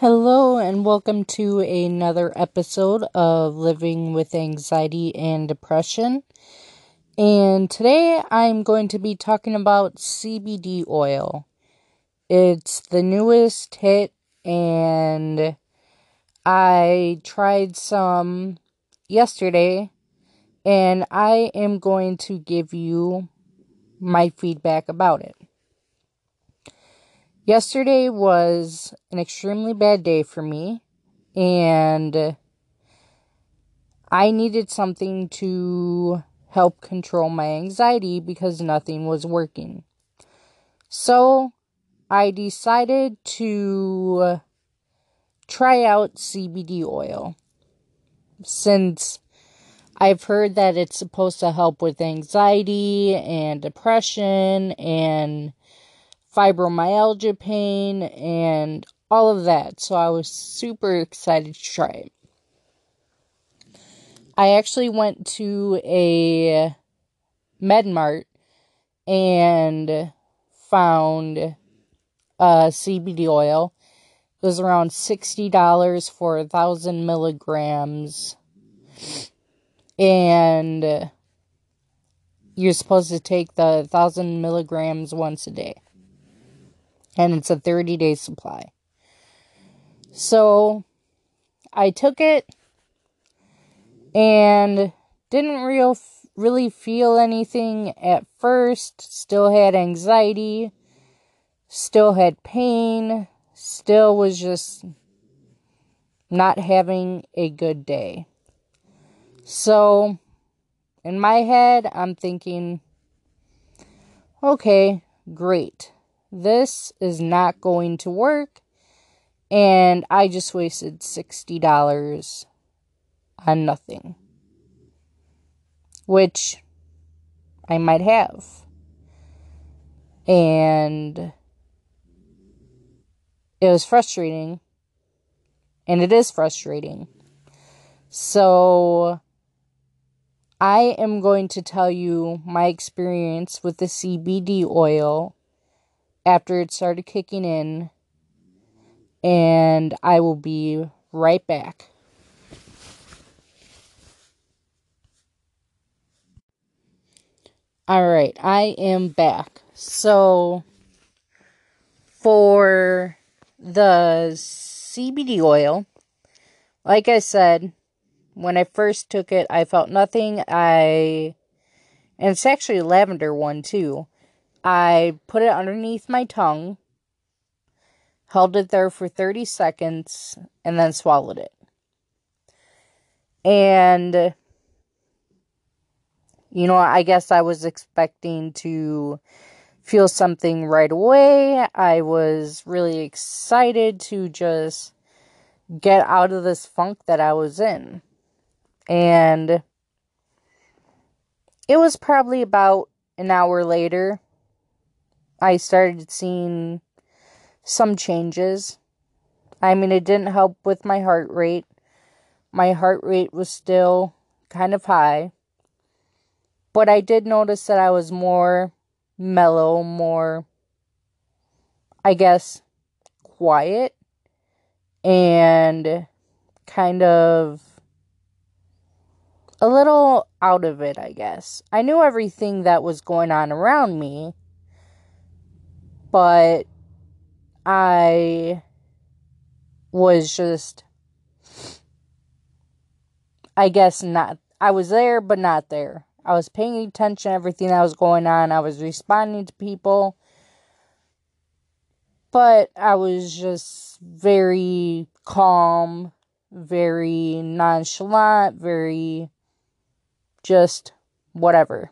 Hello, and welcome to another episode of Living with Anxiety and Depression. And today I'm going to be talking about CBD oil. It's the newest hit, and I tried some yesterday, and I am going to give you my feedback about it. Yesterday was an extremely bad day for me, and I needed something to help control my anxiety because nothing was working. So I decided to try out CBD oil since I've heard that it's supposed to help with anxiety and depression and fibromyalgia pain and all of that. So I was super excited to try it. I actually went to a MedMart and found uh, a CBD oil. It was around $60 for a thousand milligrams. And you're supposed to take the thousand milligrams once a day and it's a 30 day supply. So I took it and didn't real really feel anything at first. Still had anxiety, still had pain, still was just not having a good day. So in my head, I'm thinking, okay, great this is not going to work. And I just wasted $60 on nothing. Which I might have. And it was frustrating. And it is frustrating. So I am going to tell you my experience with the CBD oil after it started kicking in, and I will be right back. All right, I am back. So, for the CBD oil, like I said, when I first took it, I felt nothing. I, and it's actually a lavender one too. I put it underneath my tongue, held it there for 30 seconds, and then swallowed it. And, you know, I guess I was expecting to feel something right away. I was really excited to just get out of this funk that I was in. And it was probably about an hour later I started seeing some changes. I mean, it didn't help with my heart rate. My heart rate was still kind of high. But I did notice that I was more mellow, more, I guess, quiet, and kind of a little out of it, I guess. I knew everything that was going on around me but I was just, I guess, not. I was there, but not there. I was paying attention to everything that was going on. I was responding to people. But I was just very calm, very nonchalant, very just whatever.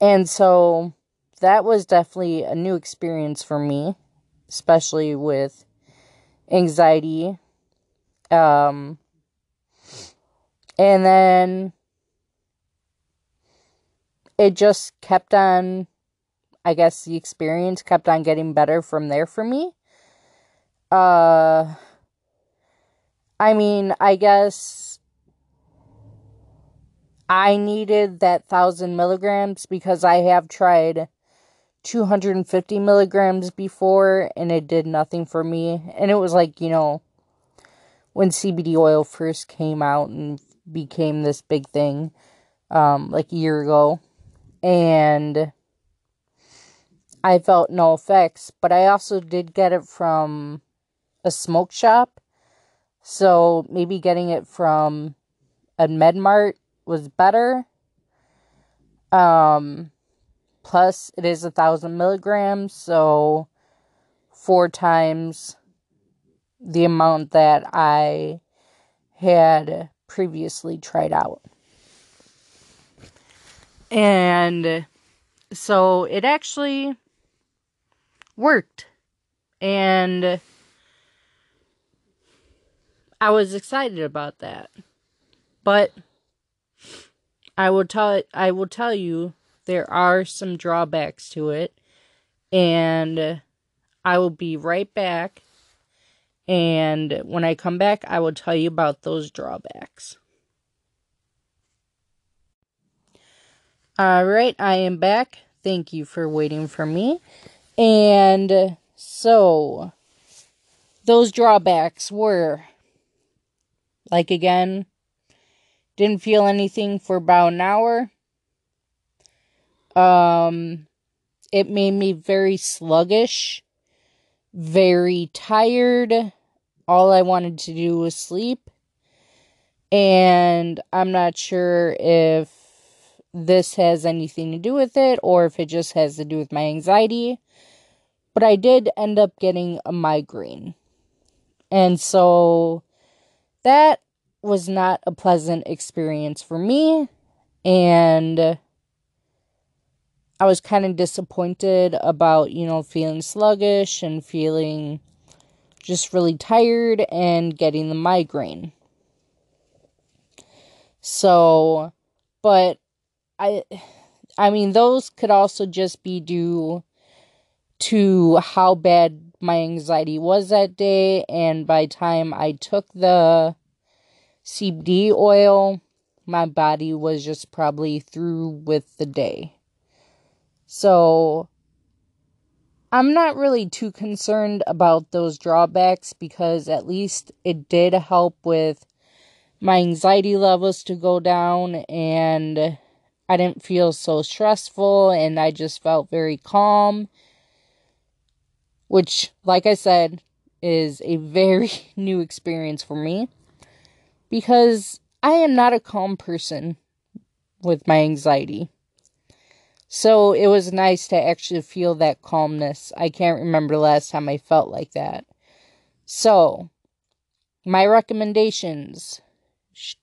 And so that was definitely a new experience for me, especially with anxiety. Um, and then it just kept on, I guess the experience kept on getting better from there for me. Uh, I mean, I guess I needed that thousand milligrams because I have tried 250 milligrams before and it did nothing for me. And it was like, you know, when CBD oil first came out and became this big thing, um, like a year ago. And I felt no effects, but I also did get it from a smoke shop. So maybe getting it from a MedMart was better. Um, plus it is a thousand milligrams, so four times the amount that I had previously tried out. And so it actually worked. And I was excited about that. But I will tell I will tell you there are some drawbacks to it and I will be right back and when I come back I will tell you about those drawbacks. All right, I am back. Thank you for waiting for me. And so those drawbacks were like again didn't feel anything for about an hour. Um, it made me very sluggish, very tired. All I wanted to do was sleep. And I'm not sure if this has anything to do with it or if it just has to do with my anxiety. But I did end up getting a migraine. And so that was not a pleasant experience for me. And I was kind of disappointed about, you know, feeling sluggish and feeling just really tired and getting the migraine. So, but I I mean those could also just be due to how bad my anxiety was that day and by time I took the CBD oil, my body was just probably through with the day. So, I'm not really too concerned about those drawbacks because at least it did help with my anxiety levels to go down and I didn't feel so stressful and I just felt very calm. Which, like I said, is a very new experience for me because I am not a calm person with my anxiety. So it was nice to actually feel that calmness. I can't remember last time I felt like that. So, my recommendations.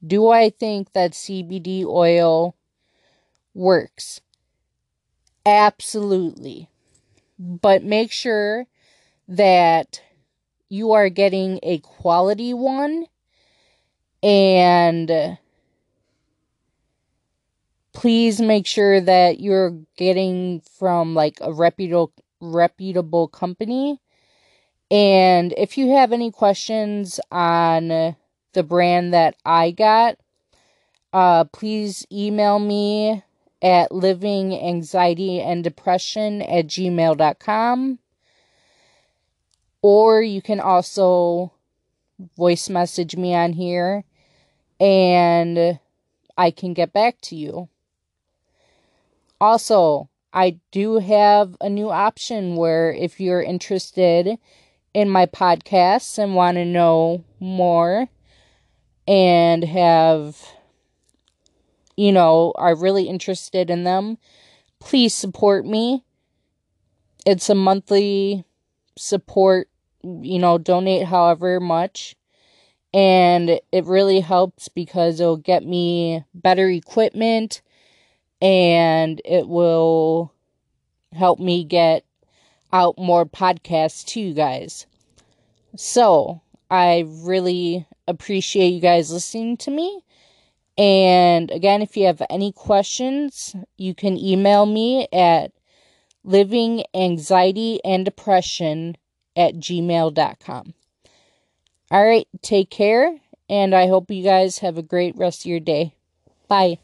Do I think that CBD oil works? Absolutely. But make sure that you are getting a quality one and please make sure that you're getting from like a reputable reputable company. And if you have any questions on the brand that I got, uh, please email me at living anxiety and depression at gmail.com. Or you can also voice message me on here and I can get back to you. Also, I do have a new option where if you're interested in my podcasts and want to know more and have, you know, are really interested in them, please support me. It's a monthly support, you know, donate however much and it really helps because it'll get me better equipment and it will help me get out more podcasts to you guys. So, I really appreciate you guys listening to me. And again, if you have any questions, you can email me at living anxiety and depression at gmail.com. All right, take care, and I hope you guys have a great rest of your day. Bye.